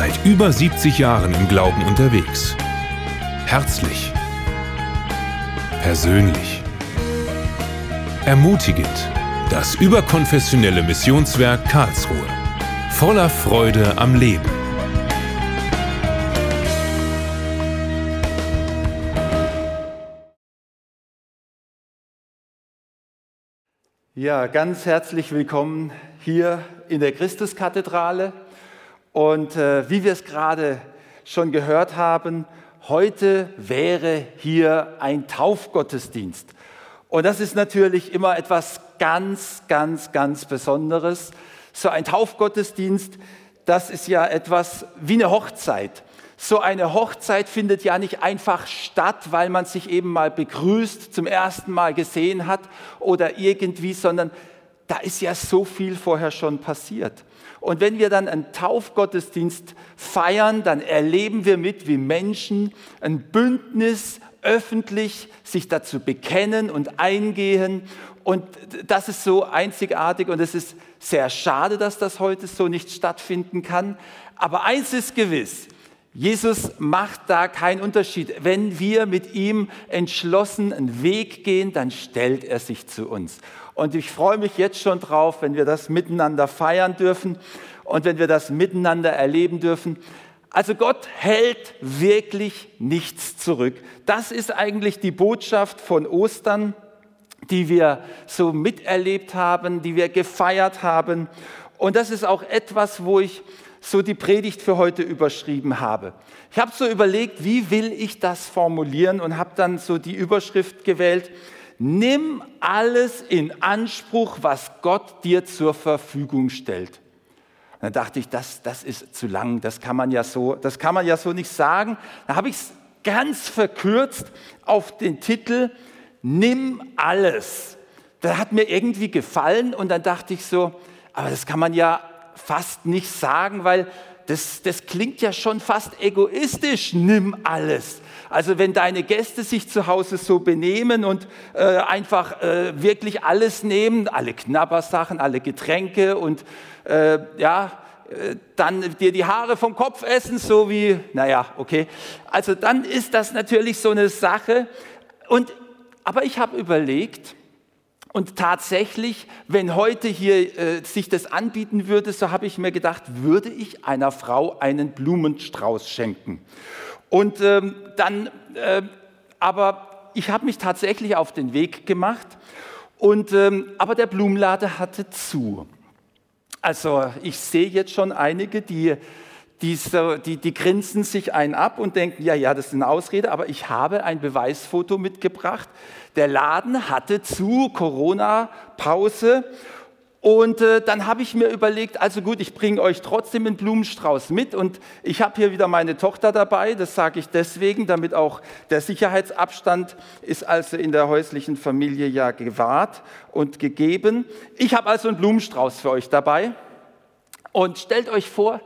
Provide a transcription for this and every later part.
Seit über 70 Jahren im Glauben unterwegs. Herzlich. Persönlich. Ermutigend. Das überkonfessionelle Missionswerk Karlsruhe. Voller Freude am Leben. Ja, ganz herzlich willkommen hier in der Christuskathedrale. Und äh, wie wir es gerade schon gehört haben, heute wäre hier ein Taufgottesdienst. Und das ist natürlich immer etwas ganz, ganz, ganz Besonderes. So ein Taufgottesdienst, das ist ja etwas wie eine Hochzeit. So eine Hochzeit findet ja nicht einfach statt, weil man sich eben mal begrüßt, zum ersten Mal gesehen hat oder irgendwie, sondern da ist ja so viel vorher schon passiert. Und wenn wir dann einen Taufgottesdienst feiern, dann erleben wir mit, wie Menschen ein Bündnis öffentlich sich dazu bekennen und eingehen. Und das ist so einzigartig und es ist sehr schade, dass das heute so nicht stattfinden kann. Aber eins ist gewiss, Jesus macht da keinen Unterschied. Wenn wir mit ihm entschlossen einen Weg gehen, dann stellt er sich zu uns. Und ich freue mich jetzt schon drauf, wenn wir das miteinander feiern dürfen und wenn wir das miteinander erleben dürfen. Also Gott hält wirklich nichts zurück. Das ist eigentlich die Botschaft von Ostern, die wir so miterlebt haben, die wir gefeiert haben. Und das ist auch etwas, wo ich so die Predigt für heute überschrieben habe. Ich habe so überlegt, wie will ich das formulieren und habe dann so die Überschrift gewählt, nimm alles in Anspruch, was Gott dir zur Verfügung stellt. Und dann dachte ich, das, das ist zu lang, das kann man ja so, das kann man ja so nicht sagen. Da habe ich es ganz verkürzt auf den Titel Nimm alles. Das hat mir irgendwie gefallen und dann dachte ich so, aber das kann man ja fast nicht sagen, weil das, das klingt ja schon fast egoistisch, nimm alles. Also wenn deine Gäste sich zu Hause so benehmen und äh, einfach äh, wirklich alles nehmen, alle Knabbersachen, alle Getränke und äh, ja, äh, dann dir die Haare vom Kopf essen, so wie, naja, okay. Also dann ist das natürlich so eine Sache. Und, aber ich habe überlegt, und tatsächlich, wenn heute hier äh, sich das anbieten würde, so habe ich mir gedacht, würde ich einer Frau einen Blumenstrauß schenken. Und ähm, dann, äh, aber ich habe mich tatsächlich auf den Weg gemacht. Und, ähm, aber der Blumenladen hatte zu. Also ich sehe jetzt schon einige, die, die, so, die, die grinsen sich einen ab und denken, ja, ja, das ist eine Ausrede, aber ich habe ein Beweisfoto mitgebracht. Der Laden hatte zu, Corona-Pause. Und äh, dann habe ich mir überlegt, also gut, ich bringe euch trotzdem einen Blumenstrauß mit und ich habe hier wieder meine Tochter dabei, das sage ich deswegen, damit auch der Sicherheitsabstand ist also in der häuslichen Familie ja gewahrt und gegeben. Ich habe also einen Blumenstrauß für euch dabei und stellt euch vor,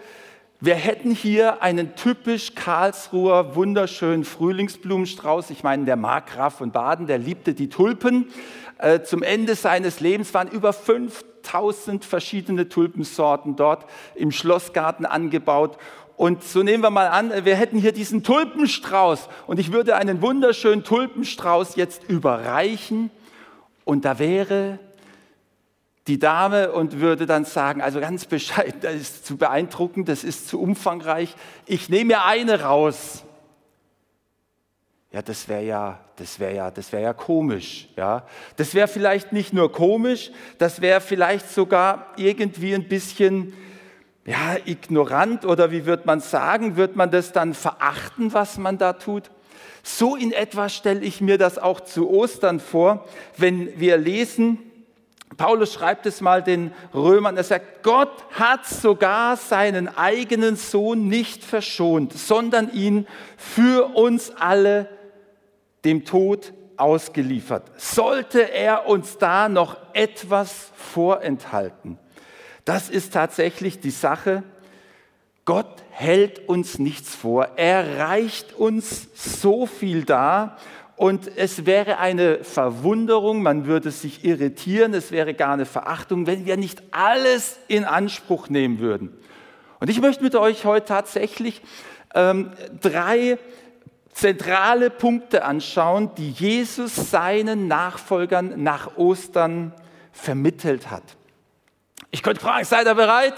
wir hätten hier einen typisch Karlsruher wunderschönen Frühlingsblumenstrauß. Ich meine, der Markgraf von Baden, der liebte die Tulpen. Äh, zum Ende seines Lebens waren über 5000 verschiedene Tulpensorten dort im Schlossgarten angebaut. Und so nehmen wir mal an, wir hätten hier diesen Tulpenstrauß und ich würde einen wunderschönen Tulpenstrauß jetzt überreichen und da wäre die Dame und würde dann sagen, also ganz bescheiden, das ist zu beeindruckend, das ist zu umfangreich, ich nehme mir eine raus. Ja, das wäre ja, das wäre ja, das wäre ja komisch, ja. Das wäre vielleicht nicht nur komisch, das wäre vielleicht sogar irgendwie ein bisschen ja, ignorant oder wie wird man sagen, wird man das dann verachten, was man da tut? So in etwa stelle ich mir das auch zu Ostern vor, wenn wir lesen, Paulus schreibt es mal den Römern, er sagt, Gott hat sogar seinen eigenen Sohn nicht verschont, sondern ihn für uns alle dem Tod ausgeliefert. Sollte er uns da noch etwas vorenthalten? Das ist tatsächlich die Sache. Gott hält uns nichts vor. Er reicht uns so viel dar und es wäre eine Verwunderung, man würde sich irritieren, es wäre gar eine Verachtung, wenn wir nicht alles in Anspruch nehmen würden. Und ich möchte mit euch heute tatsächlich ähm, drei zentrale Punkte anschauen, die Jesus seinen Nachfolgern nach Ostern vermittelt hat. Ich könnte fragen, seid ihr bereit?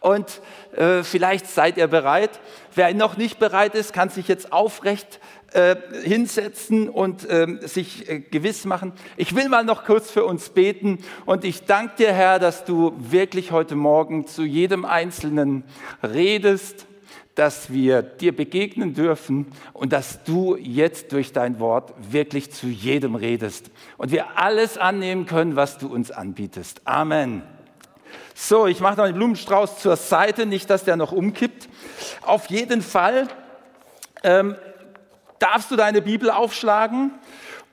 Und äh, vielleicht seid ihr bereit. Wer noch nicht bereit ist, kann sich jetzt aufrecht äh, hinsetzen und äh, sich äh, gewiss machen. Ich will mal noch kurz für uns beten und ich danke dir, Herr, dass du wirklich heute Morgen zu jedem Einzelnen redest dass wir dir begegnen dürfen und dass du jetzt durch dein Wort wirklich zu jedem redest und wir alles annehmen können, was du uns anbietest. Amen. So, ich mache noch den Blumenstrauß zur Seite, nicht, dass der noch umkippt. Auf jeden Fall ähm, darfst du deine Bibel aufschlagen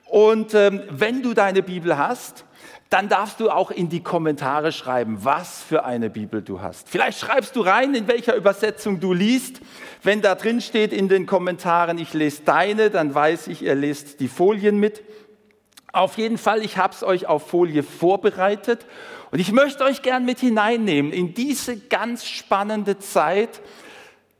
und ähm, wenn du deine Bibel hast, dann darfst du auch in die Kommentare schreiben, was für eine Bibel du hast. Vielleicht schreibst du rein, in welcher Übersetzung du liest. Wenn da drin steht in den Kommentaren, ich lese deine, dann weiß ich, ihr lest die Folien mit. Auf jeden Fall, ich habe es euch auf Folie vorbereitet und ich möchte euch gern mit hineinnehmen in diese ganz spannende Zeit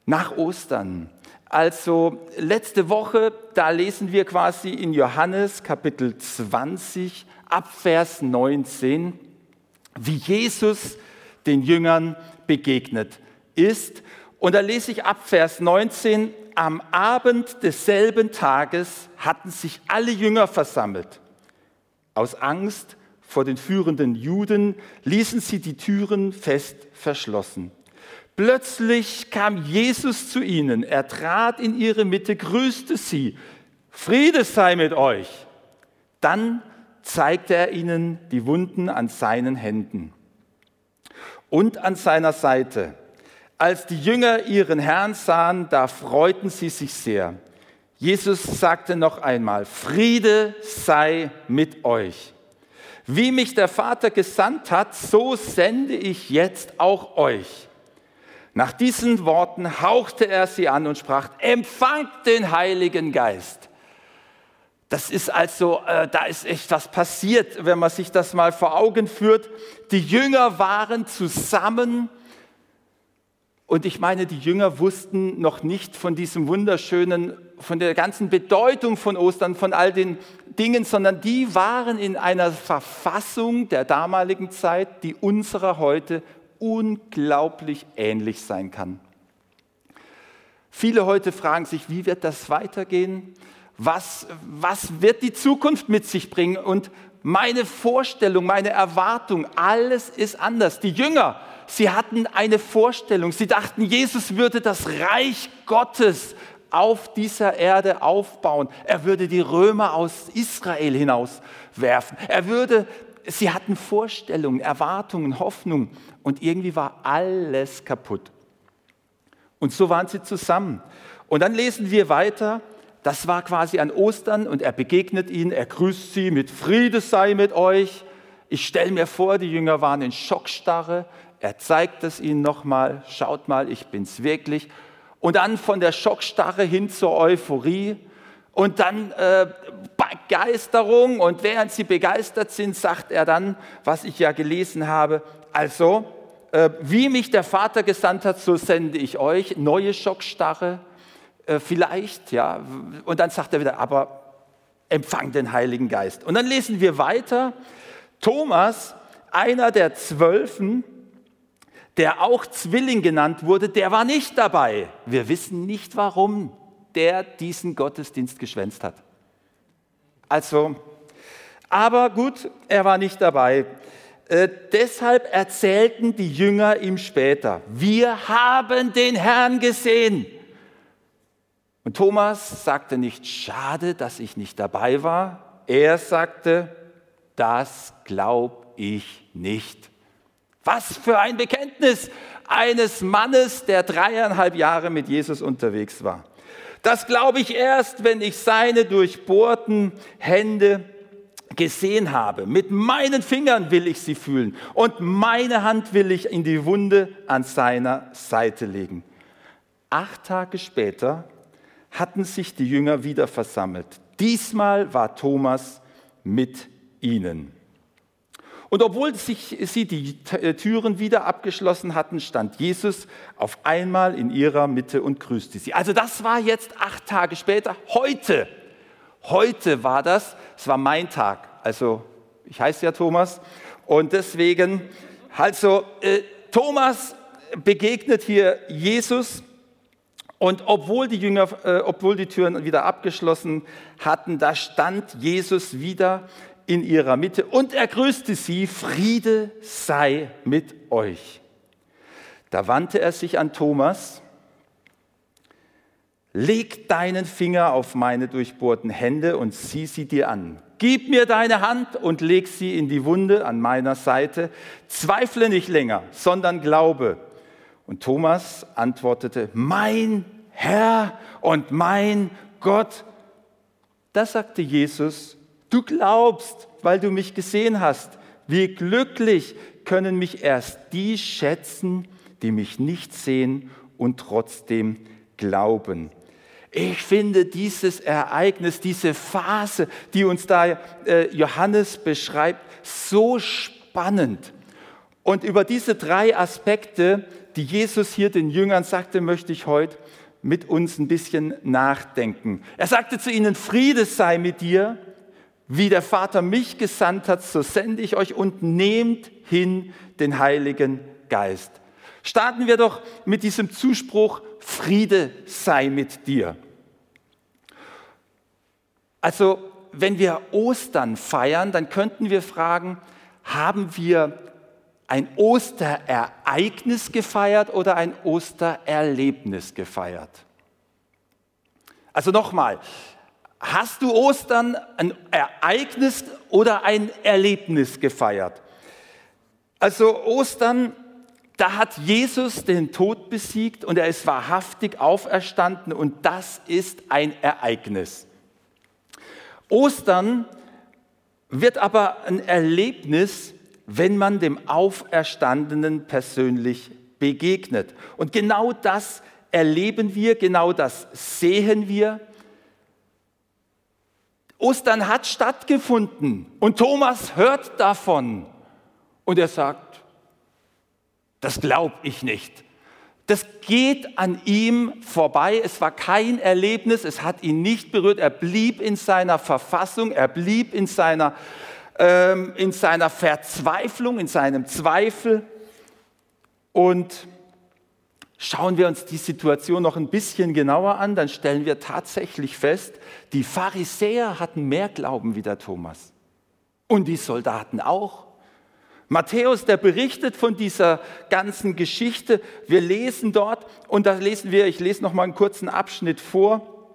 nach Ostern. Also letzte Woche, da lesen wir quasi in Johannes Kapitel 20 ab Vers 19, wie Jesus den Jüngern begegnet ist. Und da lese ich ab Vers 19, am Abend desselben Tages hatten sich alle Jünger versammelt. Aus Angst vor den führenden Juden ließen sie die Türen fest verschlossen. Plötzlich kam Jesus zu ihnen, er trat in ihre Mitte, grüßte sie, Friede sei mit euch. Dann zeigte er ihnen die Wunden an seinen Händen und an seiner Seite. Als die Jünger ihren Herrn sahen, da freuten sie sich sehr. Jesus sagte noch einmal, Friede sei mit euch. Wie mich der Vater gesandt hat, so sende ich jetzt auch euch. Nach diesen Worten hauchte er sie an und sprach, empfangt den Heiligen Geist. Das ist also, äh, da ist echt was passiert, wenn man sich das mal vor Augen führt. Die Jünger waren zusammen und ich meine, die Jünger wussten noch nicht von diesem wunderschönen, von der ganzen Bedeutung von Ostern, von all den Dingen, sondern die waren in einer Verfassung der damaligen Zeit, die unserer heute unglaublich ähnlich sein kann. Viele heute fragen sich, wie wird das weitergehen? was, was wird die Zukunft mit sich bringen? Und meine Vorstellung, meine Erwartung, alles ist anders. Die Jünger, sie hatten eine Vorstellung. Sie dachten, Jesus würde das Reich Gottes auf dieser Erde aufbauen. Er würde die Römer aus Israel hinauswerfen. Er würde, sie hatten Vorstellungen, Erwartungen, Hoffnungen und irgendwie war alles kaputt. Und so waren sie zusammen. Und dann lesen wir weiter, das war quasi an Ostern und er begegnet ihnen, er grüßt sie mit Friede sei mit euch. Ich stelle mir vor, die Jünger waren in Schockstarre. Er zeigt es ihnen nochmal, schaut mal, ich bin's wirklich. Und dann von der Schockstarre hin zur Euphorie und dann äh, Begeisterung. Und während sie begeistert sind, sagt er dann, was ich ja gelesen habe, also, äh, wie mich der Vater gesandt hat, so sende ich euch. Neue Schockstarre, äh, vielleicht, ja. Und dann sagt er wieder, aber empfang den Heiligen Geist. Und dann lesen wir weiter. Thomas, einer der Zwölfen, der auch Zwilling genannt wurde, der war nicht dabei. Wir wissen nicht, warum der diesen Gottesdienst geschwänzt hat. Also, aber gut, er war nicht dabei. Äh, deshalb erzählten die Jünger ihm später, wir haben den Herrn gesehen. Und Thomas sagte nicht, schade, dass ich nicht dabei war. Er sagte, das glaube ich nicht. Was für ein Bekenntnis eines Mannes, der dreieinhalb Jahre mit Jesus unterwegs war. Das glaube ich erst, wenn ich seine durchbohrten Hände gesehen habe. Mit meinen Fingern will ich sie fühlen und meine Hand will ich in die Wunde an seiner Seite legen. Acht Tage später hatten sich die Jünger wieder versammelt. Diesmal war Thomas mit ihnen. Und obwohl sich, sie die äh, Türen wieder abgeschlossen hatten, stand Jesus auf einmal in ihrer Mitte und grüßte sie. Also das war jetzt acht Tage später, heute. Heute war das, es war mein Tag. Also ich heiße ja Thomas und deswegen, also äh, Thomas begegnet hier Jesus und obwohl die Jünger, äh, obwohl die Türen wieder abgeschlossen hatten, da stand Jesus wieder in ihrer Mitte und er grüßte sie, Friede sei mit euch. Da wandte er sich an Thomas, leg deinen Finger auf meine durchbohrten Hände und sieh sie dir an. Gib mir deine Hand und leg sie in die Wunde an meiner Seite. Zweifle nicht länger, sondern glaube. Und Thomas antwortete, mein Herr und mein Gott. Da sagte Jesus, du glaubst, weil du mich gesehen hast. Wie glücklich können mich erst die schätzen, die mich nicht sehen und trotzdem glauben. Ich finde dieses Ereignis, diese Phase, die uns da äh, Johannes beschreibt, so spannend. Und über diese drei Aspekte die Jesus hier den Jüngern sagte, möchte ich heute mit uns ein bisschen nachdenken. Er sagte zu ihnen, Friede sei mit dir, wie der Vater mich gesandt hat, so sende ich euch und nehmt hin den Heiligen Geist. Starten wir doch mit diesem Zuspruch, Friede sei mit dir. Also, wenn wir Ostern feiern, dann könnten wir fragen, haben wir ein Osterereignis gefeiert oder ein Ostererlebnis gefeiert? Also nochmal, hast du Ostern ein Ereignis oder ein Erlebnis gefeiert? Also Ostern, da hat Jesus den Tod besiegt und er ist wahrhaftig auferstanden und das ist ein Ereignis. Ostern wird aber ein Erlebnis, wenn man dem Auferstandenen persönlich begegnet. Und genau das erleben wir, genau das sehen wir. Ostern hat stattgefunden und Thomas hört davon und er sagt, das glaube ich nicht. Das geht an ihm vorbei. Es war kein Erlebnis, es hat ihn nicht berührt. Er blieb in seiner Verfassung, er blieb in seiner ähm, in seiner Verzweiflung, in seinem Zweifel. Und schauen wir uns die Situation noch ein bisschen genauer an, dann stellen wir tatsächlich fest, die Pharisäer hatten mehr Glauben wie der Thomas. Und die Soldaten auch. Matthäus, der berichtet von dieser ganzen Geschichte. Wir lesen dort, und da lesen wir, ich lese noch mal einen kurzen Abschnitt vor.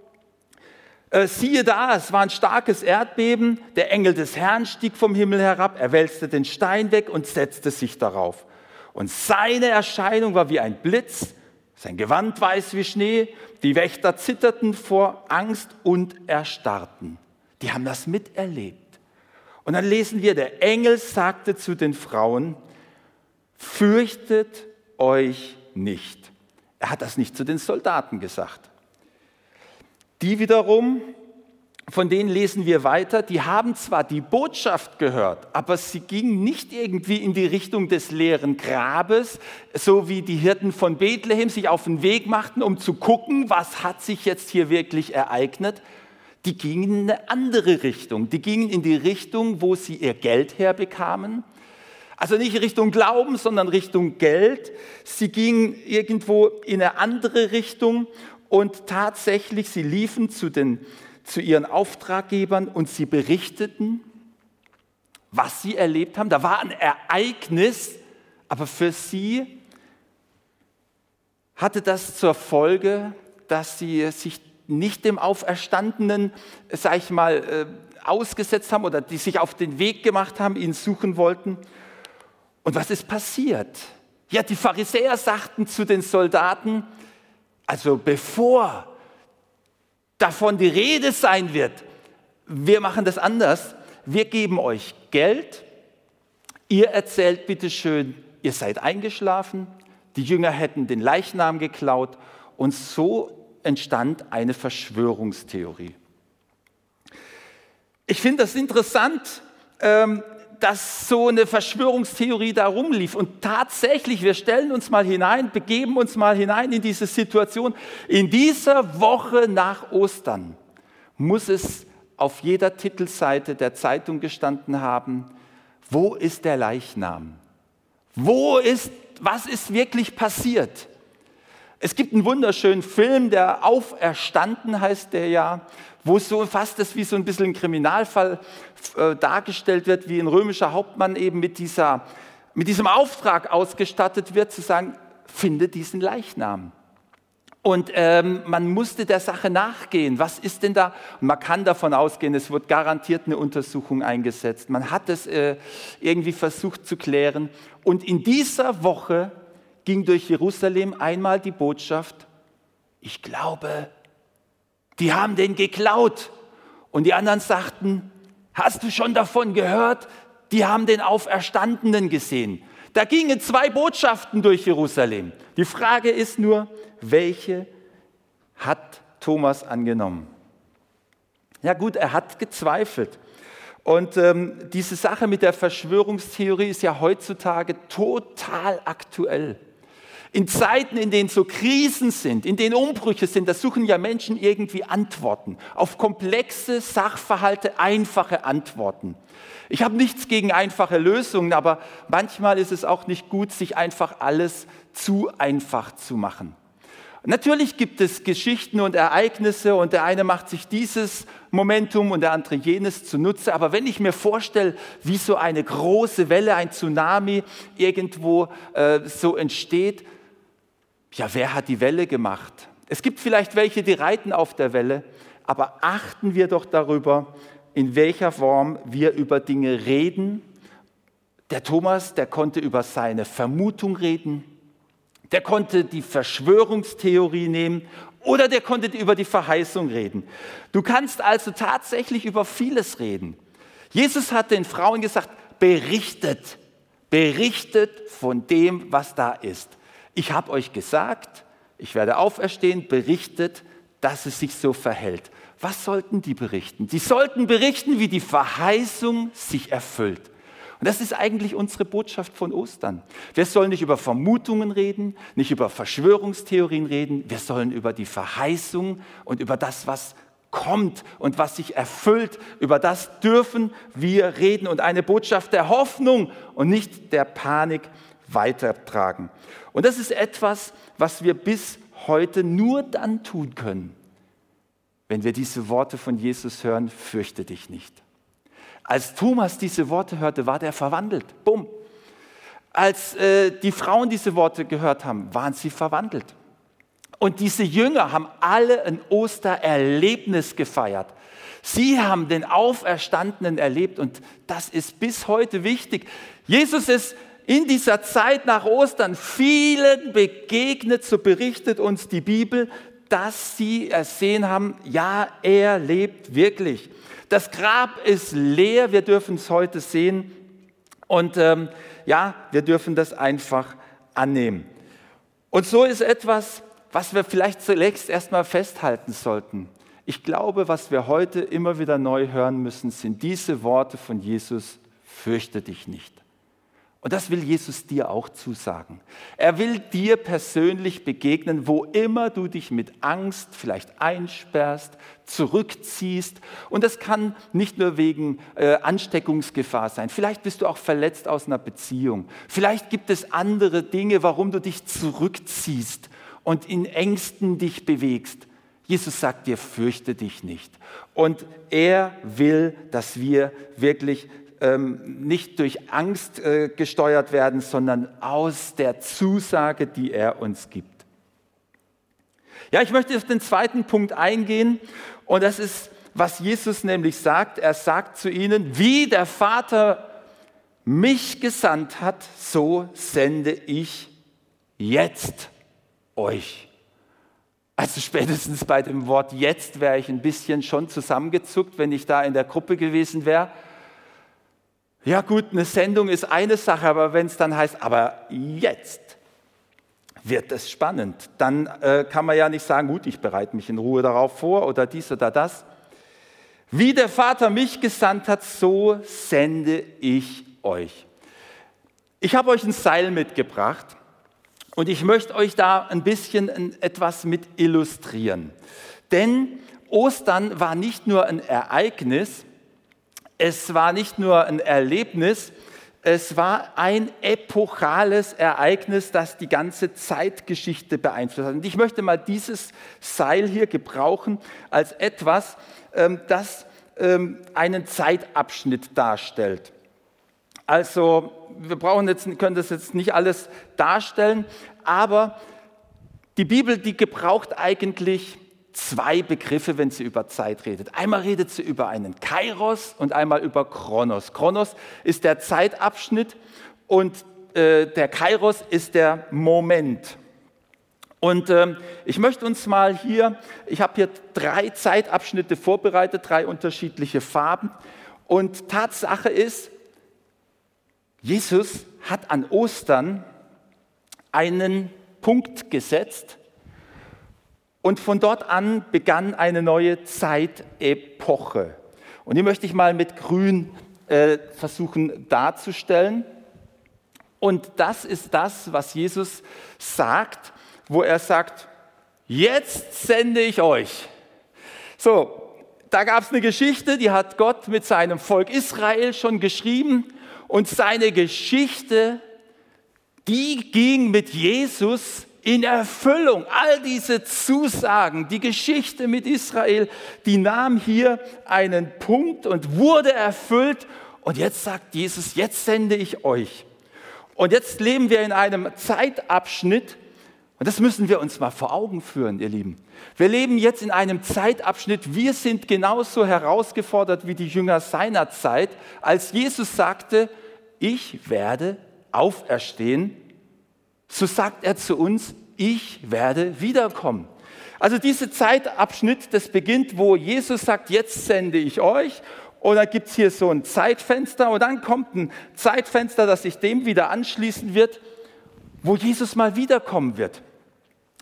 Äh, siehe da, es war ein starkes Erdbeben, der Engel des Herrn stieg vom Himmel herab, er wälzte den Stein weg und setzte sich darauf. Und seine Erscheinung war wie ein Blitz, sein Gewand weiß wie Schnee, die Wächter zitterten vor Angst und erstarrten. Die haben das miterlebt. Und dann lesen wir, der Engel sagte zu den Frauen, fürchtet euch nicht. Er hat das nicht zu den Soldaten gesagt. Die wiederum, von denen lesen wir weiter, die haben zwar die Botschaft gehört, aber sie gingen nicht irgendwie in die Richtung des leeren Grabes, so wie die Hirten von Bethlehem sich auf den Weg machten, um zu gucken, was hat sich jetzt hier wirklich ereignet. Die gingen in eine andere Richtung. Die gingen in die Richtung, wo sie ihr Geld herbekamen. Also nicht Richtung Glauben, sondern Richtung Geld. Sie gingen irgendwo in eine andere Richtung und tatsächlich, sie liefen zu, den, zu ihren Auftraggebern und sie berichteten, was sie erlebt haben. Da war ein Ereignis, aber für sie hatte das zur Folge, dass sie sich nicht dem Auferstandenen, sag ich mal, äh, ausgesetzt haben oder die sich auf den Weg gemacht haben, ihn suchen wollten. Und was ist passiert? Ja, die Pharisäer sagten zu den Soldaten, also bevor davon die Rede sein wird, wir machen das anders. Wir geben euch Geld. Ihr erzählt bitte schön, ihr seid eingeschlafen. Die Jünger hätten den Leichnam geklaut und so entstand eine Verschwörungstheorie. Ich finde das interessant. Ähm, dass so eine Verschwörungstheorie da rumlief. Und tatsächlich, wir stellen uns mal hinein, begeben uns mal hinein in diese Situation. In dieser Woche nach Ostern muss es auf jeder Titelseite der Zeitung gestanden haben, wo ist der Leichnam? Wo ist, was ist wirklich passiert? Es gibt einen wunderschönen Film, der Auferstanden heißt der ja, wo es so fast ist wie so ein bisschen ein Kriminalfall äh, dargestellt wird, wie ein römischer Hauptmann eben mit, dieser, mit diesem Auftrag ausgestattet wird, zu sagen, finde diesen Leichnam. Und ähm, man musste der Sache nachgehen. Was ist denn da? Man kann davon ausgehen, es wird garantiert eine Untersuchung eingesetzt. Man hat es äh, irgendwie versucht zu klären. Und in dieser Woche ging durch Jerusalem einmal die Botschaft, ich glaube, die haben den geklaut. Und die anderen sagten, hast du schon davon gehört? Die haben den Auferstandenen gesehen. Da gingen zwei Botschaften durch Jerusalem. Die Frage ist nur, welche hat Thomas angenommen? Ja gut, er hat gezweifelt. Und ähm, diese Sache mit der Verschwörungstheorie ist ja heutzutage total aktuell. In Zeiten, in denen so Krisen sind, in denen Umbrüche sind, da suchen ja Menschen irgendwie Antworten auf komplexe Sachverhalte, einfache Antworten. Ich habe nichts gegen einfache Lösungen, aber manchmal ist es auch nicht gut, sich einfach alles zu einfach zu machen. Natürlich gibt es Geschichten und Ereignisse und der eine macht sich dieses Momentum und der andere jenes zunutze. Aber wenn ich mir vorstelle, wie so eine große Welle, ein Tsunami irgendwo äh, so entsteht, ja, wer hat die Welle gemacht? Es gibt vielleicht welche, die reiten auf der Welle, aber achten wir doch darüber, in welcher Form wir über Dinge reden. Der Thomas, der konnte über seine Vermutung reden, der konnte die Verschwörungstheorie nehmen oder der konnte über die Verheißung reden. Du kannst also tatsächlich über vieles reden. Jesus hat den Frauen gesagt, berichtet, berichtet von dem, was da ist ich habe euch gesagt, ich werde auferstehen, berichtet, dass es sich so verhält. Was sollten die berichten? Sie sollten berichten, wie die Verheißung sich erfüllt. Und das ist eigentlich unsere Botschaft von Ostern. Wir sollen nicht über Vermutungen reden, nicht über Verschwörungstheorien reden, wir sollen über die Verheißung und über das, was kommt und was sich erfüllt, über das dürfen wir reden und eine Botschaft der Hoffnung und nicht der Panik weitertragen. Und das ist etwas, was wir bis heute nur dann tun können, wenn wir diese Worte von Jesus hören, fürchte dich nicht. Als Thomas diese Worte hörte, war der verwandelt. Bumm. Als äh, die Frauen diese Worte gehört haben, waren sie verwandelt. Und diese Jünger haben alle ein Ostererlebnis gefeiert. Sie haben den Auferstandenen erlebt und das ist bis heute wichtig. Jesus ist in dieser Zeit nach Ostern vielen begegnet, so berichtet uns die Bibel, dass sie ersehen haben, ja, er lebt wirklich. Das Grab ist leer, wir dürfen es heute sehen und ähm, ja, wir dürfen das einfach annehmen. Und so ist etwas, was wir vielleicht zunächst erstmal festhalten sollten. Ich glaube, was wir heute immer wieder neu hören müssen, sind diese Worte von Jesus, fürchte dich nicht. Und das will Jesus dir auch zusagen. Er will dir persönlich begegnen, wo immer du dich mit Angst vielleicht einsperrst, zurückziehst. Und das kann nicht nur wegen äh, Ansteckungsgefahr sein. Vielleicht bist du auch verletzt aus einer Beziehung. Vielleicht gibt es andere Dinge, warum du dich zurückziehst und in Ängsten dich bewegst. Jesus sagt dir, fürchte dich nicht. Und er will, dass wir wirklich ähm, nicht durch Angst äh, gesteuert werden, sondern aus der Zusage, die er uns gibt. Ja, ich möchte auf den zweiten Punkt eingehen und das ist, was Jesus nämlich sagt. Er sagt zu ihnen, wie der Vater mich gesandt hat, so sende ich jetzt euch. Also spätestens bei dem Wort jetzt wäre ich ein bisschen schon zusammengezuckt, wenn ich da in der Gruppe gewesen wäre. Ja gut, eine Sendung ist eine Sache, aber wenn es dann heißt, aber jetzt wird es spannend, dann äh, kann man ja nicht sagen, gut, ich bereite mich in Ruhe darauf vor oder dies oder das. Wie der Vater mich gesandt hat, so sende ich euch. Ich habe euch ein Seil mitgebracht und ich möchte euch da ein bisschen etwas mit illustrieren. Denn Ostern war nicht nur ein Ereignis, es war nicht nur ein Erlebnis, es war ein epochales Ereignis, das die ganze Zeitgeschichte beeinflusst hat. Und ich möchte mal dieses Seil hier gebrauchen als etwas, ähm, das ähm, einen Zeitabschnitt darstellt. Also wir brauchen jetzt, können das jetzt nicht alles darstellen, aber die Bibel, die gebraucht eigentlich zwei Begriffe, wenn sie über Zeit redet. Einmal redet sie über einen Kairos und einmal über Kronos. Kronos ist der Zeitabschnitt und äh, der Kairos ist der Moment. Und ähm, ich möchte uns mal hier, ich habe hier drei Zeitabschnitte vorbereitet, drei unterschiedliche Farben. Und Tatsache ist, Jesus hat an Ostern einen Punkt gesetzt, und von dort an begann eine neue Zeitepoche. Und die möchte ich mal mit Grün äh, versuchen darzustellen. Und das ist das, was Jesus sagt, wo er sagt, jetzt sende ich euch. So, da gab es eine Geschichte, die hat Gott mit seinem Volk Israel schon geschrieben. Und seine Geschichte, die ging mit Jesus in Erfüllung. All diese Zusagen, die Geschichte mit Israel, die nahm hier einen Punkt und wurde erfüllt. Und jetzt sagt Jesus, jetzt sende ich euch. Und jetzt leben wir in einem Zeitabschnitt, und das müssen wir uns mal vor Augen führen, ihr Lieben. Wir leben jetzt in einem Zeitabschnitt, wir sind genauso herausgefordert wie die Jünger seiner Zeit, als Jesus sagte, ich werde auferstehen so sagt er zu uns, ich werde wiederkommen. Also dieser Zeitabschnitt, das beginnt, wo Jesus sagt, jetzt sende ich euch. Und dann gibt es hier so ein Zeitfenster und dann kommt ein Zeitfenster, das sich dem wieder anschließen wird, wo Jesus mal wiederkommen wird.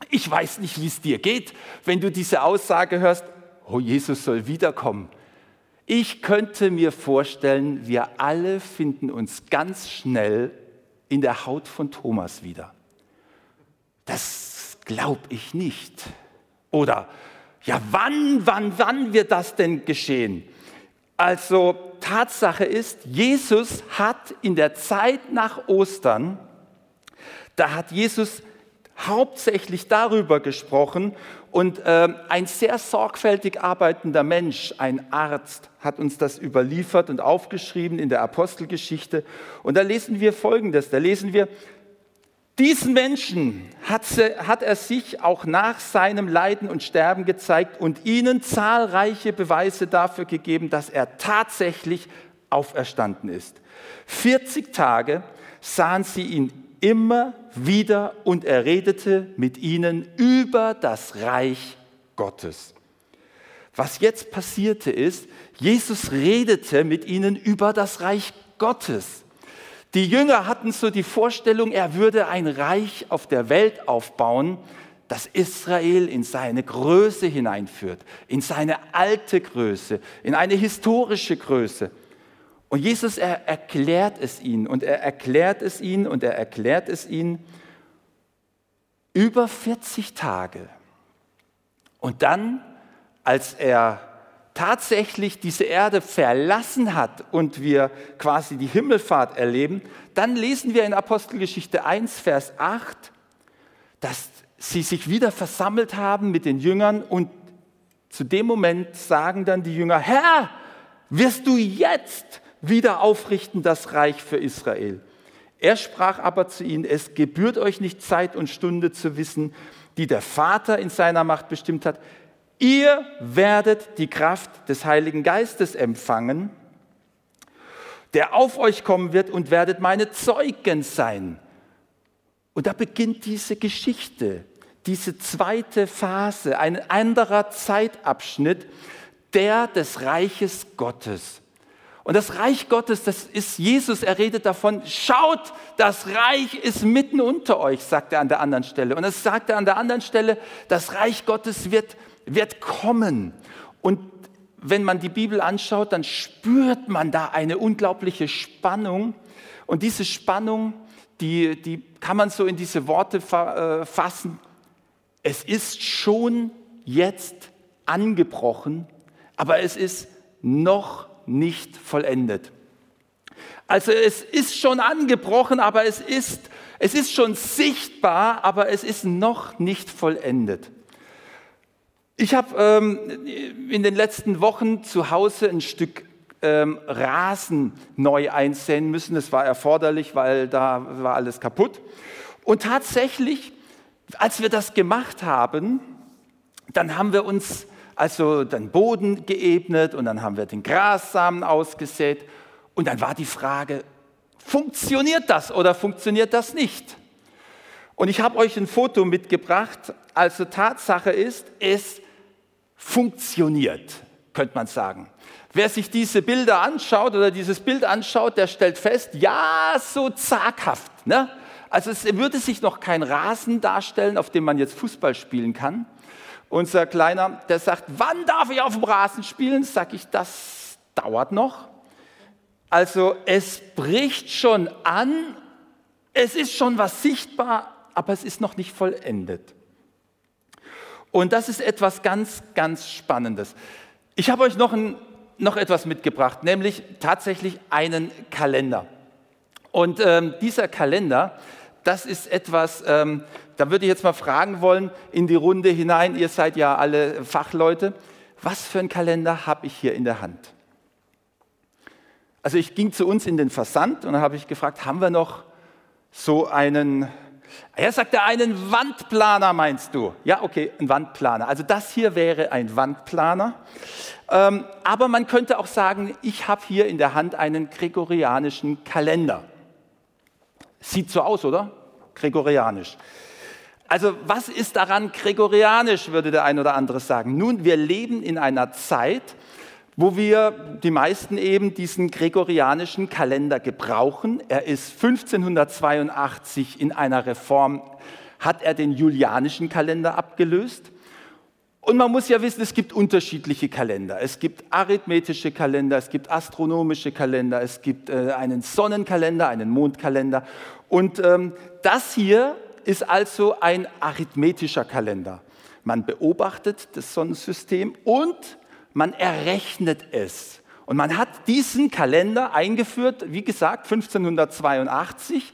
Ich weiß nicht, wie es dir geht, wenn du diese Aussage hörst, oh, Jesus soll wiederkommen. Ich könnte mir vorstellen, wir alle finden uns ganz schnell in der Haut von Thomas wieder. Das glaube ich nicht. Oder ja, wann, wann, wann wird das denn geschehen? Also Tatsache ist, Jesus hat in der Zeit nach Ostern, da hat Jesus hauptsächlich darüber gesprochen und äh, ein sehr sorgfältig arbeitender Mensch, ein Arzt, hat uns das überliefert und aufgeschrieben in der Apostelgeschichte. Und da lesen wir Folgendes, da lesen wir, diesen Menschen hat, sie, hat, er sich auch nach seinem Leiden und Sterben gezeigt und ihnen zahlreiche Beweise dafür gegeben, dass er tatsächlich auferstanden ist. 40 Tage sahen sie ihn immer wieder und er redete mit ihnen über das Reich Gottes. Was jetzt passierte ist, Jesus redete mit ihnen über das Reich Gottes. Die Jünger hatten so die Vorstellung, er würde ein Reich auf der Welt aufbauen, das Israel in seine Größe hineinführt, in seine alte Größe, in eine historische Größe. Und Jesus er erklärt es ihnen und er erklärt es ihnen und er erklärt es ihnen über 40 Tage. Und dann, als er tatsächlich diese Erde verlassen hat und wir quasi die Himmelfahrt erleben, dann lesen wir in Apostelgeschichte 1, Vers 8, dass sie sich wieder versammelt haben mit den Jüngern und zu dem Moment sagen dann die Jünger, Herr, wirst du jetzt wieder aufrichten das Reich für Israel? Er sprach aber zu ihnen, es gebührt euch nicht Zeit und Stunde zu wissen, die der Vater in seiner Macht bestimmt hat. Ihr werdet die Kraft des Heiligen Geistes empfangen, der auf euch kommen wird und werdet meine Zeugen sein. Und da beginnt diese Geschichte, diese zweite Phase, ein anderer Zeitabschnitt, der des Reiches Gottes. Und das Reich Gottes, das ist Jesus, er redet davon, schaut, das Reich ist mitten unter euch, sagt er an der anderen Stelle. Und es sagt er an der anderen Stelle, das Reich Gottes wird wird kommen. Und wenn man die Bibel anschaut, dann spürt man da eine unglaubliche Spannung. Und diese Spannung, die, die kann man so in diese Worte äh, fassen. Es ist schon jetzt angebrochen, aber es ist noch nicht vollendet. Also es ist schon angebrochen, aber es ist, es ist schon sichtbar, aber es ist noch nicht vollendet. Ich habe ähm, in den letzten Wochen zu Hause ein Stück ähm, Rasen neu einsäen müssen. Das war erforderlich, weil da war alles kaputt. Und tatsächlich, als wir das gemacht haben, dann haben wir uns also den Boden geebnet und dann haben wir den Grassamen ausgesät. Und dann war die Frage, funktioniert das oder funktioniert das nicht? Und ich habe euch ein Foto mitgebracht. Also Tatsache ist, es funktioniert, könnte man sagen. Wer sich diese Bilder anschaut oder dieses Bild anschaut, der stellt fest, ja, so zaghaft. Ne? Also es würde sich noch kein Rasen darstellen, auf dem man jetzt Fußball spielen kann. Unser Kleiner, der sagt, wann darf ich auf dem Rasen spielen? Sag ich, das dauert noch. Also es bricht schon an, es ist schon was sichtbar, aber es ist noch nicht vollendet. Und das ist etwas ganz, ganz Spannendes. Ich habe euch noch, ein, noch etwas mitgebracht, nämlich tatsächlich einen Kalender. Und ähm, dieser Kalender, das ist etwas, ähm, da würde ich jetzt mal fragen wollen in die Runde hinein, ihr seid ja alle Fachleute, was für einen Kalender habe ich hier in der Hand? Also ich ging zu uns in den Versand und da habe ich gefragt, haben wir noch so einen er sagt er, einen Wandplaner meinst du? Ja, okay, ein Wandplaner. Also das hier wäre ein Wandplaner. Ähm, aber man könnte auch sagen, ich habe hier in der Hand einen gregorianischen Kalender. Sieht so aus, oder? Gregorianisch. Also was ist daran gregorianisch, würde der ein oder andere sagen. Nun, wir leben in einer Zeit, wo wir die meisten eben diesen gregorianischen Kalender gebrauchen. Er ist 1582 in einer Reform, hat er den julianischen Kalender abgelöst. Und man muss ja wissen, es gibt unterschiedliche Kalender. Es gibt arithmetische Kalender, es gibt astronomische Kalender, es gibt äh, einen Sonnenkalender, einen Mondkalender. Und ähm, das hier ist also ein arithmetischer Kalender. Man beobachtet das Sonnensystem und man errechnet es. Und man hat diesen Kalender eingeführt, wie gesagt, 1582.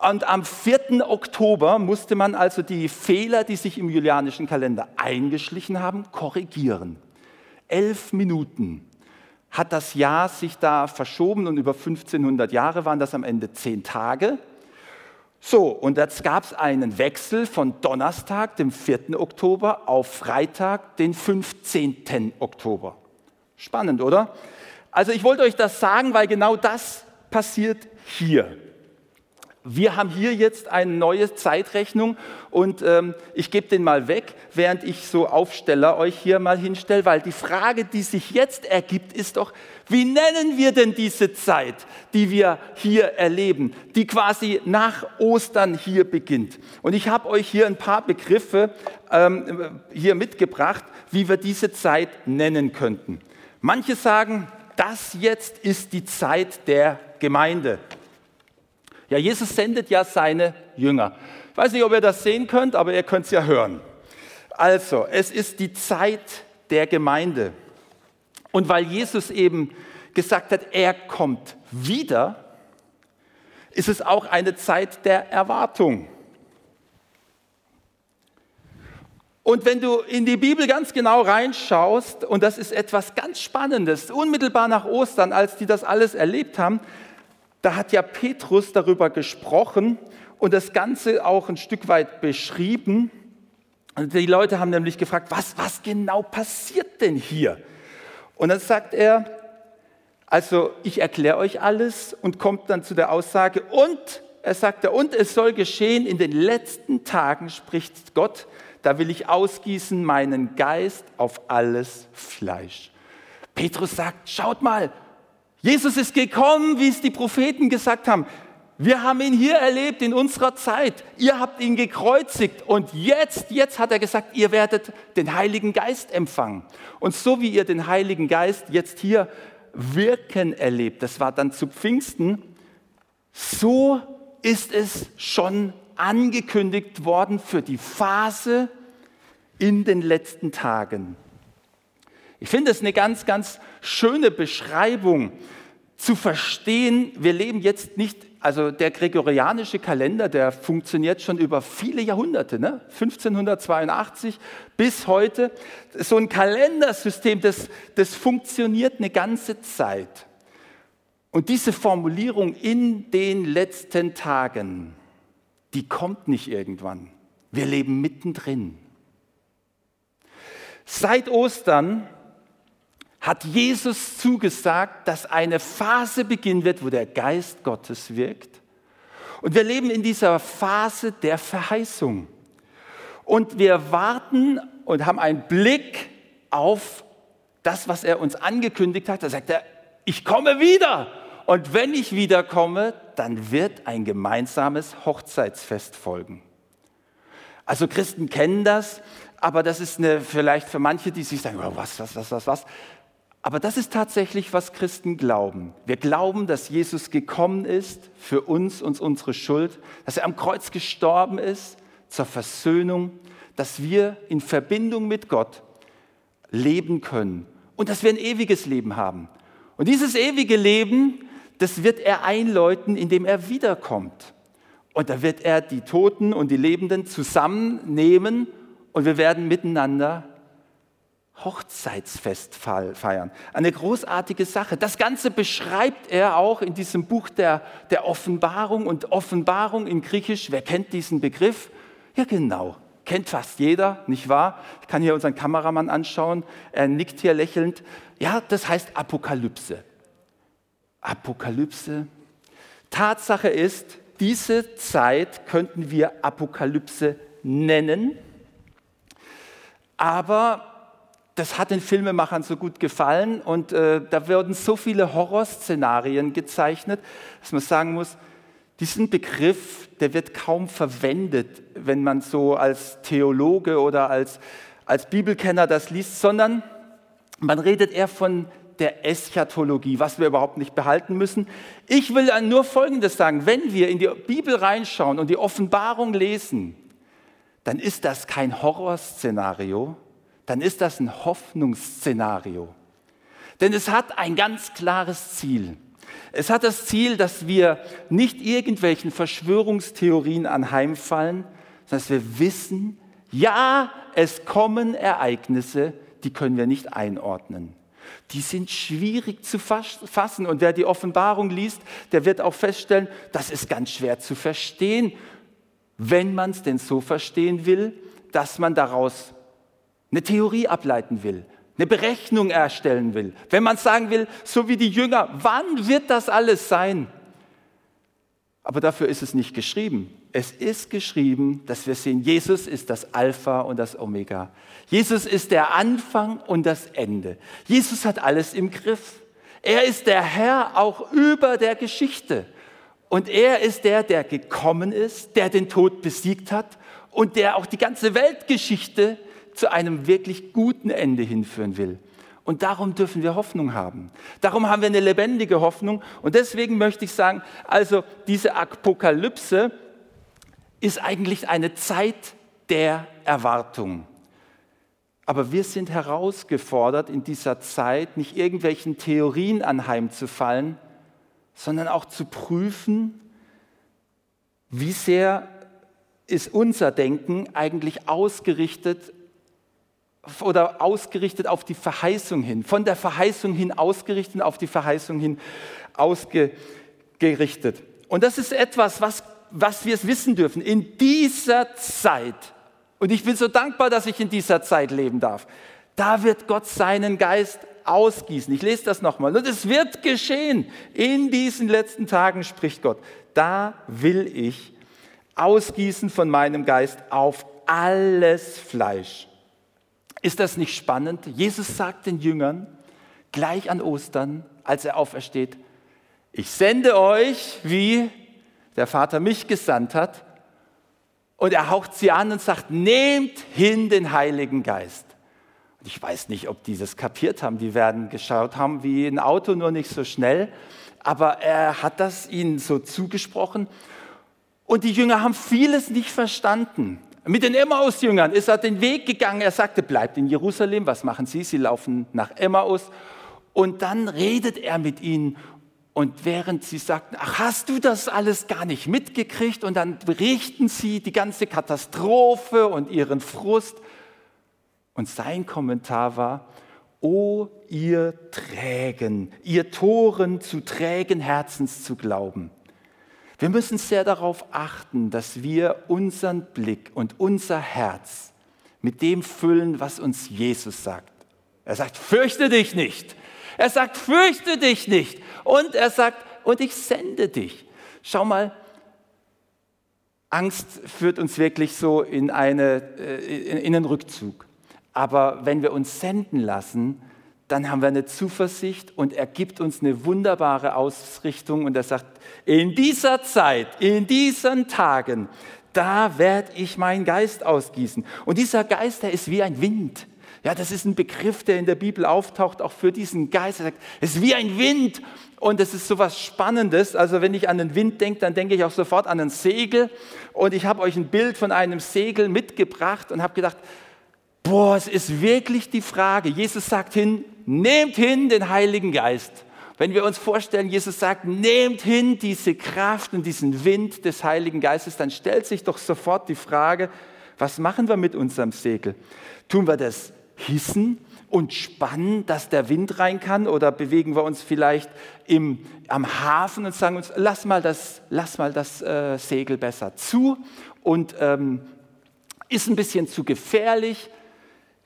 Und am 4. Oktober musste man also die Fehler, die sich im julianischen Kalender eingeschlichen haben, korrigieren. Elf Minuten hat das Jahr sich da verschoben und über 1500 Jahre waren das am Ende zehn Tage. So, und jetzt gab es einen Wechsel von Donnerstag, dem 4. Oktober, auf Freitag, den 15. Oktober. Spannend, oder? Also ich wollte euch das sagen, weil genau das passiert hier. Wir haben hier jetzt eine neue Zeitrechnung und ähm, ich gebe den mal weg, während ich so Aufsteller euch hier mal hinstelle, weil die Frage, die sich jetzt ergibt, ist doch, wie nennen wir denn diese Zeit, die wir hier erleben, die quasi nach Ostern hier beginnt? Und ich habe euch hier ein paar Begriffe ähm, hier mitgebracht, wie wir diese Zeit nennen könnten. Manche sagen, das jetzt ist die Zeit der Gemeinde. Ja, Jesus sendet ja seine Jünger. Ich weiß nicht, ob ihr das sehen könnt, aber ihr könnt es ja hören. Also, es ist die Zeit der Gemeinde. Und weil Jesus eben gesagt hat, er kommt wieder, ist es auch eine Zeit der Erwartung. Und wenn du in die Bibel ganz genau reinschaust, und das ist etwas ganz Spannendes, unmittelbar nach Ostern, als die das alles erlebt haben, da hat ja Petrus darüber gesprochen und das Ganze auch ein Stück weit beschrieben. Die Leute haben nämlich gefragt, was, was genau passiert denn hier? Und dann sagt er, also ich erkläre euch alles und kommt dann zu der Aussage, und er sagte, und es soll geschehen in den letzten Tagen, spricht Gott, da will ich ausgießen meinen Geist auf alles Fleisch. Petrus sagt, schaut mal, Jesus ist gekommen, wie es die Propheten gesagt haben. Wir haben ihn hier erlebt in unserer Zeit. Ihr habt ihn gekreuzigt und jetzt, jetzt hat er gesagt, ihr werdet den Heiligen Geist empfangen. Und so wie ihr den Heiligen Geist jetzt hier wirken erlebt, das war dann zu Pfingsten, so ist es schon angekündigt worden für die Phase in den letzten Tagen. Ich finde es eine ganz, ganz schöne Beschreibung zu verstehen, wir leben jetzt nicht, also der gregorianische Kalender, der funktioniert schon über viele Jahrhunderte, ne? 1582 bis heute. So ein Kalendersystem, das, das funktioniert eine ganze Zeit. Und diese Formulierung in den letzten Tagen, die kommt nicht irgendwann. Wir leben mittendrin. Seit Ostern hat Jesus zugesagt, dass eine Phase beginnen wird, wo der Geist Gottes wirkt. Und wir leben in dieser Phase der Verheißung. Und wir warten und haben einen Blick auf das, was er uns angekündigt hat. Da sagt er, ich komme wieder. Und wenn ich wiederkomme, dann wird ein gemeinsames Hochzeitsfest folgen. Also Christen kennen das, aber das ist eine, vielleicht für manche, die sich sagen, was, was, was, was, was. Aber das ist tatsächlich, was Christen glauben. Wir glauben, dass Jesus gekommen ist für uns und unsere Schuld, dass er am Kreuz gestorben ist zur Versöhnung, dass wir in Verbindung mit Gott leben können und dass wir ein ewiges Leben haben. Und dieses ewige Leben, das wird er einläuten, indem er wiederkommt. Und da wird er die Toten und die Lebenden zusammennehmen und wir werden miteinander Hochzeitsfest feiern. Eine großartige Sache. Das Ganze beschreibt er auch in diesem Buch der, der Offenbarung und Offenbarung in Griechisch. Wer kennt diesen Begriff? Ja, genau. Kennt fast jeder, nicht wahr? Ich kann hier unseren Kameramann anschauen. Er nickt hier lächelnd. Ja, das heißt Apokalypse. Apokalypse. Tatsache ist, diese Zeit könnten wir Apokalypse nennen. Aber das hat den Filmemachern so gut gefallen und äh, da werden so viele Horrorszenarien gezeichnet, dass man sagen muss, diesen Begriff, der wird kaum verwendet, wenn man so als Theologe oder als, als Bibelkenner das liest, sondern man redet eher von der Eschatologie, was wir überhaupt nicht behalten müssen. Ich will nur Folgendes sagen, wenn wir in die Bibel reinschauen und die Offenbarung lesen, dann ist das kein Horrorszenario, dann ist das ein Hoffnungsszenario. Denn es hat ein ganz klares Ziel. Es hat das Ziel, dass wir nicht irgendwelchen Verschwörungstheorien anheimfallen, sondern dass wir wissen, ja, es kommen Ereignisse, die können wir nicht einordnen. Die sind schwierig zu fassen. Und wer die Offenbarung liest, der wird auch feststellen, das ist ganz schwer zu verstehen, wenn man es denn so verstehen will, dass man daraus eine Theorie ableiten will, eine Berechnung erstellen will, wenn man sagen will, so wie die Jünger, wann wird das alles sein? Aber dafür ist es nicht geschrieben. Es ist geschrieben, dass wir sehen, Jesus ist das Alpha und das Omega. Jesus ist der Anfang und das Ende. Jesus hat alles im Griff. Er ist der Herr auch über der Geschichte. Und er ist der, der gekommen ist, der den Tod besiegt hat und der auch die ganze Weltgeschichte zu einem wirklich guten Ende hinführen will. Und darum dürfen wir Hoffnung haben. Darum haben wir eine lebendige Hoffnung. Und deswegen möchte ich sagen, also diese Apokalypse ist eigentlich eine Zeit der Erwartung. Aber wir sind herausgefordert, in dieser Zeit nicht irgendwelchen Theorien anheimzufallen, sondern auch zu prüfen, wie sehr ist unser Denken eigentlich ausgerichtet oder ausgerichtet auf die Verheißung hin, von der Verheißung hin ausgerichtet, auf die Verheißung hin ausgerichtet. Und das ist etwas, was, was wir wissen dürfen. In dieser Zeit, und ich bin so dankbar, dass ich in dieser Zeit leben darf, da wird Gott seinen Geist ausgießen. Ich lese das nochmal. Und es wird geschehen. In diesen letzten Tagen spricht Gott. Da will ich ausgießen von meinem Geist auf alles Fleisch. Ist das nicht spannend? Jesus sagt den Jüngern gleich an Ostern, als er aufersteht, ich sende euch wie der Vater mich gesandt hat. Und er haucht sie an und sagt, nehmt hin den Heiligen Geist. Und ich weiß nicht, ob die das kapiert haben. Die werden geschaut haben wie ein Auto, nur nicht so schnell. Aber er hat das ihnen so zugesprochen. Und die Jünger haben vieles nicht verstanden. Mit den Emmaus-Jüngern ist er den Weg gegangen. Er sagte, bleibt in Jerusalem. Was machen Sie? Sie laufen nach Emmaus. Und dann redet er mit ihnen und während sie sagten, ach, hast du das alles gar nicht mitgekriegt? Und dann berichten sie die ganze Katastrophe und ihren Frust. Und sein Kommentar war, O ihr Trägen, ihr Toren zu trägen Herzens zu glauben. Wir müssen sehr darauf achten, dass wir unseren Blick und unser Herz mit dem füllen, was uns Jesus sagt. Er sagt, fürchte dich nicht. Er sagt, fürchte dich nicht. Und er sagt, und ich sende dich. Schau mal, Angst führt uns wirklich so in, eine, äh, in einen Rückzug. Aber wenn wir uns senden lassen, dann haben wir eine Zuversicht und er gibt uns eine wunderbare Ausrichtung und er sagt, in dieser Zeit, in diesen Tagen, da werde ich meinen Geist ausgießen. Und dieser Geist, der ist wie ein Wind. Ja, das ist ein Begriff, der in der Bibel auftaucht, auch für diesen Geist. Er sagt, es ist wie ein Wind und es ist so was Spannendes. Also wenn ich an den Wind denke, dann denke ich auch sofort an ein Segel. Und ich habe euch ein Bild von einem Segel mitgebracht und habe gedacht, boah, es ist wirklich die Frage. Jesus sagt hin, nehmt hin den Heiligen Geist. Wenn wir uns vorstellen, Jesus sagt, nehmt hin diese Kraft und diesen Wind des Heiligen Geistes, dann stellt sich doch sofort die Frage, was machen wir mit unserem Segel? Tun wir das hissen und spannen, dass der Wind rein kann? Oder bewegen wir uns vielleicht im, am Hafen und sagen uns, lass mal das, lass mal das äh, Segel besser zu und ähm, ist ein bisschen zu gefährlich.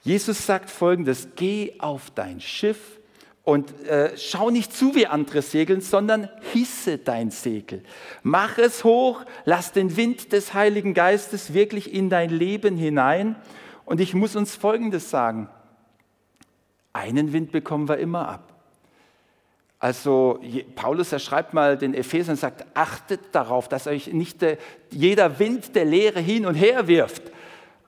Jesus sagt folgendes, geh auf dein Schiff und äh, schau nicht zu, wie andere segeln, sondern hisse dein Segel. Mach es hoch, lass den Wind des Heiligen Geistes wirklich in dein Leben hinein. Und ich muss uns Folgendes sagen. Einen Wind bekommen wir immer ab. Also Paulus, er schreibt mal den Ephesern und sagt, achtet darauf, dass euch nicht der, jeder Wind der Lehre hin und her wirft.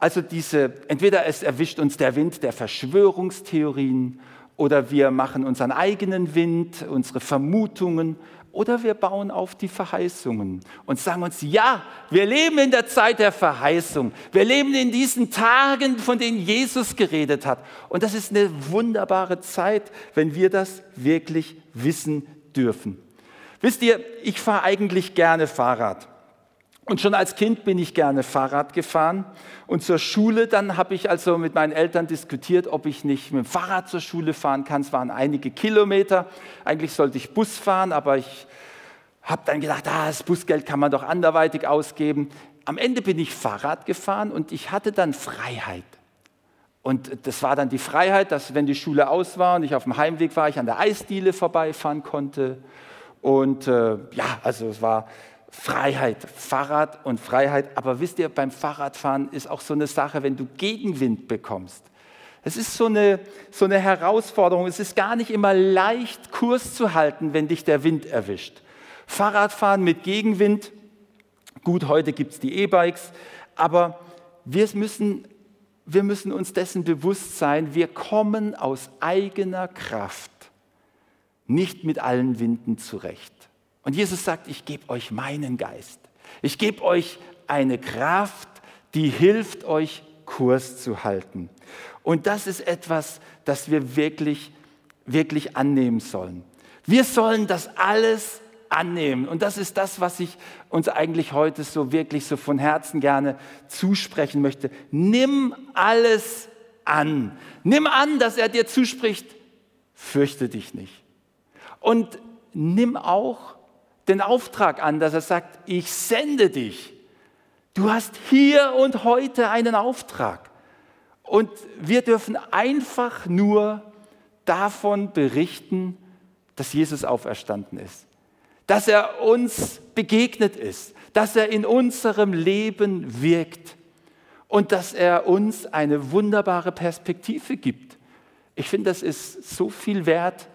Also diese, entweder es erwischt uns der Wind der Verschwörungstheorien oder wir machen unseren eigenen Wind, unsere Vermutungen oder wir bauen auf die Verheißungen und sagen uns, ja, wir leben in der Zeit der Verheißung. Wir leben in diesen Tagen, von denen Jesus geredet hat. Und das ist eine wunderbare Zeit, wenn wir das wirklich wissen dürfen. Wisst ihr, ich fahre eigentlich gerne Fahrrad. Und schon als Kind bin ich gerne Fahrrad gefahren. Und zur Schule, dann habe ich also mit meinen Eltern diskutiert, ob ich nicht mit dem Fahrrad zur Schule fahren kann. Es waren einige Kilometer. Eigentlich sollte ich Bus fahren, aber ich habe dann gedacht, ah, das Busgeld kann man doch anderweitig ausgeben. Am Ende bin ich Fahrrad gefahren und ich hatte dann Freiheit. Und das war dann die Freiheit, dass wenn die Schule aus war und ich auf dem Heimweg war, ich an der Eisdiele vorbeifahren konnte. Und äh, ja, also es war Freiheit, Fahrrad und Freiheit. Aber wisst ihr, beim Fahrradfahren ist auch so eine Sache, wenn du Gegenwind bekommst. Es ist so eine, so eine Herausforderung. Es ist gar nicht immer leicht, Kurs zu halten, wenn dich der Wind erwischt. Fahrradfahren mit Gegenwind, gut, heute gibt es die E-Bikes, aber wir müssen, wir müssen uns dessen bewusst sein, wir kommen aus eigener Kraft nicht mit allen Winden zurecht. Und Jesus sagt, ich gebe euch meinen Geist. Ich gebe euch eine Kraft, die hilft euch, Kurs zu halten. Und das ist etwas, das wir wirklich, wirklich annehmen sollen. Wir sollen das alles annehmen. Und das ist das, was ich uns eigentlich heute so wirklich so von Herzen gerne zusprechen möchte. Nimm alles an. Nimm an, dass er dir zuspricht, fürchte dich nicht. Und nimm auch den Auftrag an, dass er sagt, ich sende dich. Du hast hier und heute einen Auftrag. Und wir dürfen einfach nur davon berichten, dass Jesus auferstanden ist, dass er uns begegnet ist, dass er in unserem Leben wirkt und dass er uns eine wunderbare Perspektive gibt. Ich finde, das ist so viel wert.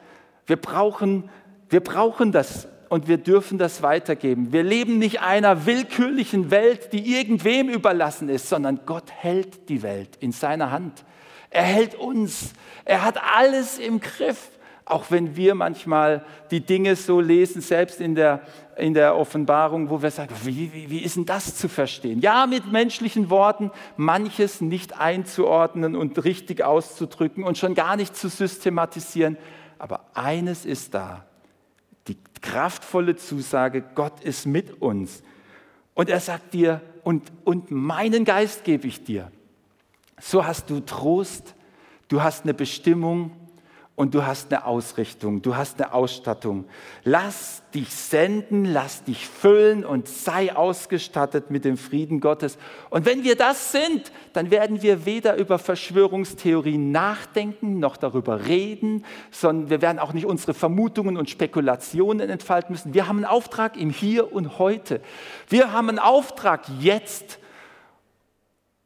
Wir brauchen, wir brauchen das und wir dürfen das weitergeben. Wir leben nicht einer willkürlichen Welt, die irgendwem überlassen ist, sondern Gott hält die Welt in seiner Hand. Er hält uns. Er hat alles im Griff. Auch wenn wir manchmal die Dinge so lesen, selbst in der, in der Offenbarung, wo wir sagen, wie, wie, wie ist denn das zu verstehen? Ja, mit menschlichen Worten manches nicht einzuordnen und richtig auszudrücken und schon gar nicht zu systematisieren. Aber eines ist da, die kraftvolle Zusage, Gott ist mit uns. Und er sagt dir, und, und meinen Geist gebe ich dir. So hast du Trost, du hast eine Bestimmung, und du hast eine Ausrichtung, du hast eine Ausstattung. Lass dich senden, lass dich füllen und sei ausgestattet mit dem Frieden Gottes. Und wenn wir das sind, dann werden wir weder über Verschwörungstheorien nachdenken noch darüber reden, sondern wir werden auch nicht unsere Vermutungen und Spekulationen entfalten müssen. Wir haben einen Auftrag im Hier und heute. Wir haben einen Auftrag jetzt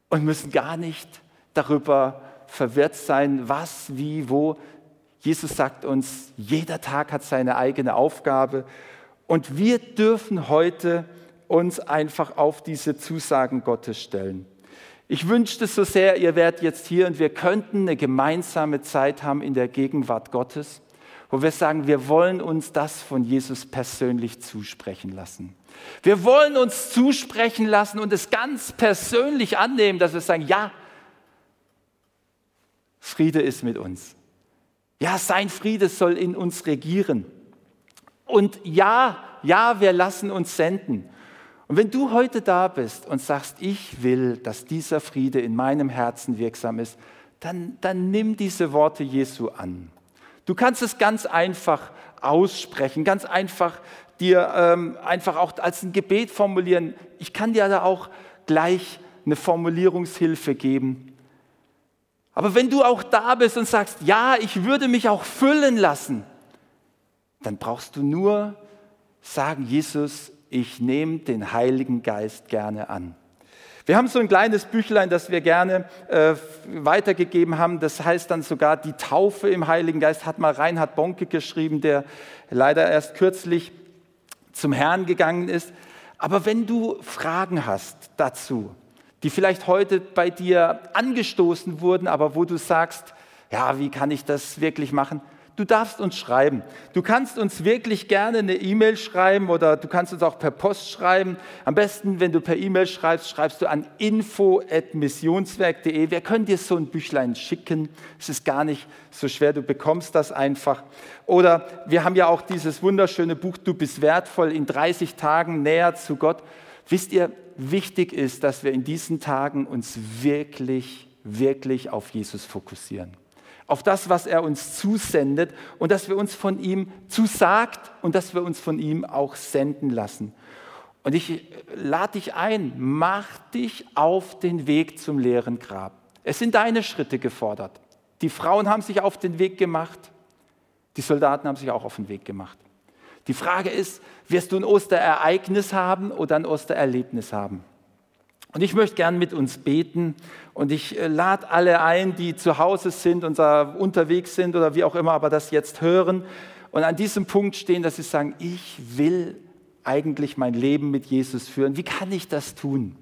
und müssen gar nicht darüber verwirrt sein, was, wie, wo, Jesus sagt uns, jeder Tag hat seine eigene Aufgabe und wir dürfen heute uns einfach auf diese Zusagen Gottes stellen. Ich wünschte so sehr, ihr wärt jetzt hier und wir könnten eine gemeinsame Zeit haben in der Gegenwart Gottes, wo wir sagen, wir wollen uns das von Jesus persönlich zusprechen lassen. Wir wollen uns zusprechen lassen und es ganz persönlich annehmen, dass wir sagen, ja, Friede ist mit uns. Ja, sein Friede soll in uns regieren. Und ja, ja, wir lassen uns senden. Und wenn du heute da bist und sagst, ich will, dass dieser Friede in meinem Herzen wirksam ist, dann, dann nimm diese Worte Jesu an. Du kannst es ganz einfach aussprechen, ganz einfach dir ähm, einfach auch als ein Gebet formulieren. Ich kann dir da auch gleich eine Formulierungshilfe geben. Aber wenn du auch da bist und sagst, ja, ich würde mich auch füllen lassen, dann brauchst du nur sagen, Jesus, ich nehme den Heiligen Geist gerne an. Wir haben so ein kleines Büchlein, das wir gerne äh, weitergegeben haben. Das heißt dann sogar die Taufe im Heiligen Geist, hat mal Reinhard Bonke geschrieben, der leider erst kürzlich zum Herrn gegangen ist. Aber wenn du Fragen hast dazu, die vielleicht heute bei dir angestoßen wurden, aber wo du sagst, ja, wie kann ich das wirklich machen? Du darfst uns schreiben. Du kannst uns wirklich gerne eine E-Mail schreiben oder du kannst uns auch per Post schreiben. Am besten, wenn du per E-Mail schreibst, schreibst du an info.missionswerk.de. Wir können dir so ein Büchlein schicken. Es ist gar nicht so schwer, du bekommst das einfach. Oder wir haben ja auch dieses wunderschöne Buch Du bist wertvoll in 30 Tagen näher zu Gott. Wisst ihr, wichtig ist, dass wir in diesen Tagen uns wirklich, wirklich auf Jesus fokussieren. Auf das, was er uns zusendet und dass wir uns von ihm zusagt und dass wir uns von ihm auch senden lassen. Und ich lade dich ein, mach dich auf den Weg zum leeren Grab. Es sind deine Schritte gefordert. Die Frauen haben sich auf den Weg gemacht, die Soldaten haben sich auch auf den Weg gemacht. Die Frage ist, wirst du ein Osterereignis haben oder ein Ostererlebnis haben? Und ich möchte gern mit uns beten und ich äh, lade alle ein, die zu Hause sind und unterwegs sind oder wie auch immer, aber das jetzt hören und an diesem Punkt stehen, dass sie sagen, ich will eigentlich mein Leben mit Jesus führen. Wie kann ich das tun?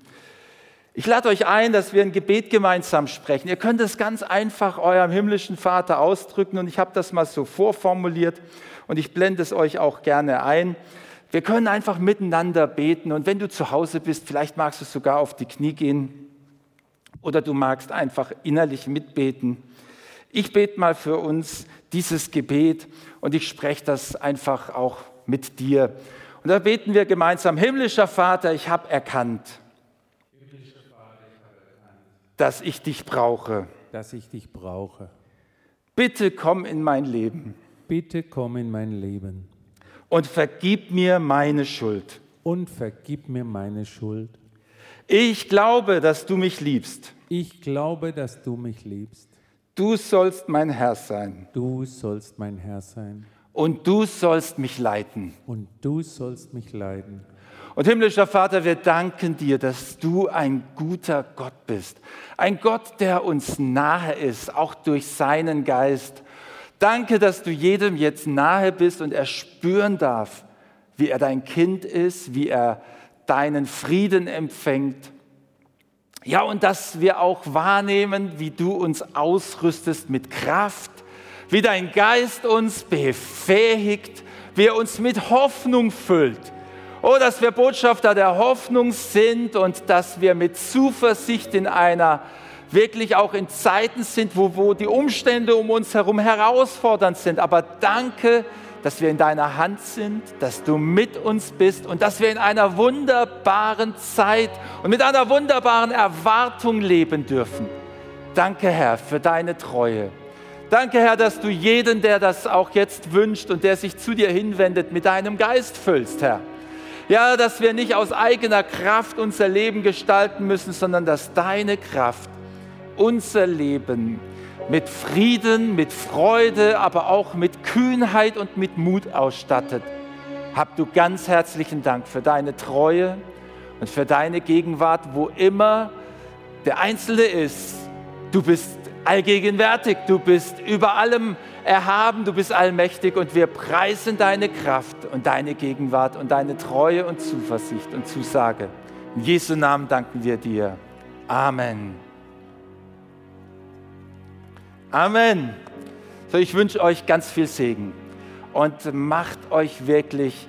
Ich lade euch ein, dass wir ein Gebet gemeinsam sprechen. Ihr könnt es ganz einfach eurem himmlischen Vater ausdrücken und ich habe das mal so vorformuliert und ich blende es euch auch gerne ein. Wir können einfach miteinander beten und wenn du zu Hause bist, vielleicht magst du sogar auf die Knie gehen oder du magst einfach innerlich mitbeten. Ich bete mal für uns dieses Gebet und ich spreche das einfach auch mit dir. Und da beten wir gemeinsam, himmlischer Vater, ich habe erkannt, dass ich dich brauche. Dass ich dich brauche. Bitte komm in mein Leben. Bitte komm in mein Leben. Und vergib mir meine Schuld. Und vergib mir meine Schuld. Ich glaube, dass du mich liebst. Ich glaube, dass du mich liebst. Du sollst mein Herr sein. Du sollst mein Herr sein. Und du sollst mich leiten. Und du sollst mich leiten. Und himmlischer Vater, wir danken dir, dass du ein guter Gott bist. Ein Gott, der uns nahe ist, auch durch seinen Geist. Danke, dass du jedem jetzt nahe bist und er spüren darf, wie er dein Kind ist, wie er deinen Frieden empfängt. Ja, und dass wir auch wahrnehmen, wie du uns ausrüstest mit Kraft, wie dein Geist uns befähigt, wie er uns mit Hoffnung füllt. Oh, dass wir Botschafter der Hoffnung sind und dass wir mit Zuversicht in einer, wirklich auch in Zeiten sind, wo, wo die Umstände um uns herum herausfordernd sind. Aber danke, dass wir in deiner Hand sind, dass du mit uns bist und dass wir in einer wunderbaren Zeit und mit einer wunderbaren Erwartung leben dürfen. Danke, Herr, für deine Treue. Danke, Herr, dass du jeden, der das auch jetzt wünscht und der sich zu dir hinwendet, mit deinem Geist füllst, Herr. Ja, dass wir nicht aus eigener Kraft unser Leben gestalten müssen, sondern dass deine Kraft unser Leben mit Frieden, mit Freude, aber auch mit Kühnheit und mit Mut ausstattet. Hab du ganz herzlichen Dank für deine Treue und für deine Gegenwart, wo immer der Einzelne ist. Du bist allgegenwärtig, du bist über allem erhaben, du bist allmächtig und wir preisen deine Kraft und deine Gegenwart und deine Treue und Zuversicht und Zusage. In Jesu Namen danken wir dir. Amen. Amen. So, ich wünsche euch ganz viel Segen und macht euch wirklich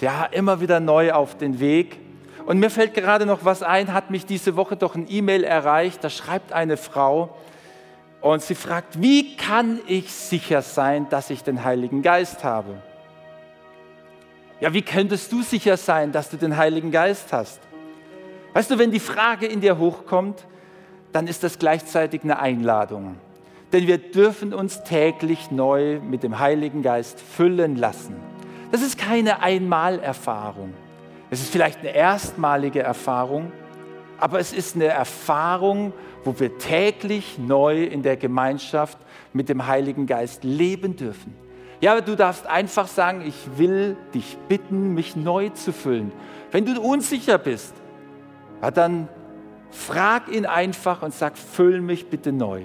ja, immer wieder neu auf den Weg. Und mir fällt gerade noch was ein, hat mich diese Woche doch ein E-Mail erreicht, da schreibt eine Frau und sie fragt, wie kann ich sicher sein, dass ich den Heiligen Geist habe? Ja, wie könntest du sicher sein, dass du den Heiligen Geist hast? Weißt du, wenn die Frage in dir hochkommt, dann ist das gleichzeitig eine Einladung denn wir dürfen uns täglich neu mit dem Heiligen Geist füllen lassen. Das ist keine Einmalerfahrung. Es ist vielleicht eine erstmalige Erfahrung, aber es ist eine Erfahrung, wo wir täglich neu in der Gemeinschaft mit dem Heiligen Geist leben dürfen. Ja, du darfst einfach sagen, ich will dich bitten, mich neu zu füllen. Wenn du unsicher bist, dann frag ihn einfach und sag, füll mich bitte neu.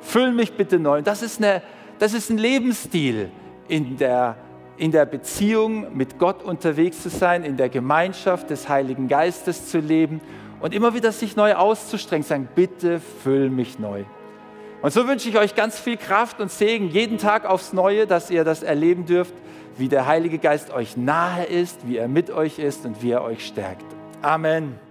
Füll mich bitte neu. Das ist, eine, das ist ein Lebensstil, in der, in der Beziehung mit Gott unterwegs zu sein, in der Gemeinschaft des Heiligen Geistes zu leben und immer wieder sich neu auszustrengen, sagen, bitte füll mich neu. Und so wünsche ich euch ganz viel Kraft und Segen jeden Tag aufs Neue, dass ihr das erleben dürft, wie der Heilige Geist euch nahe ist, wie er mit euch ist und wie er euch stärkt. Amen.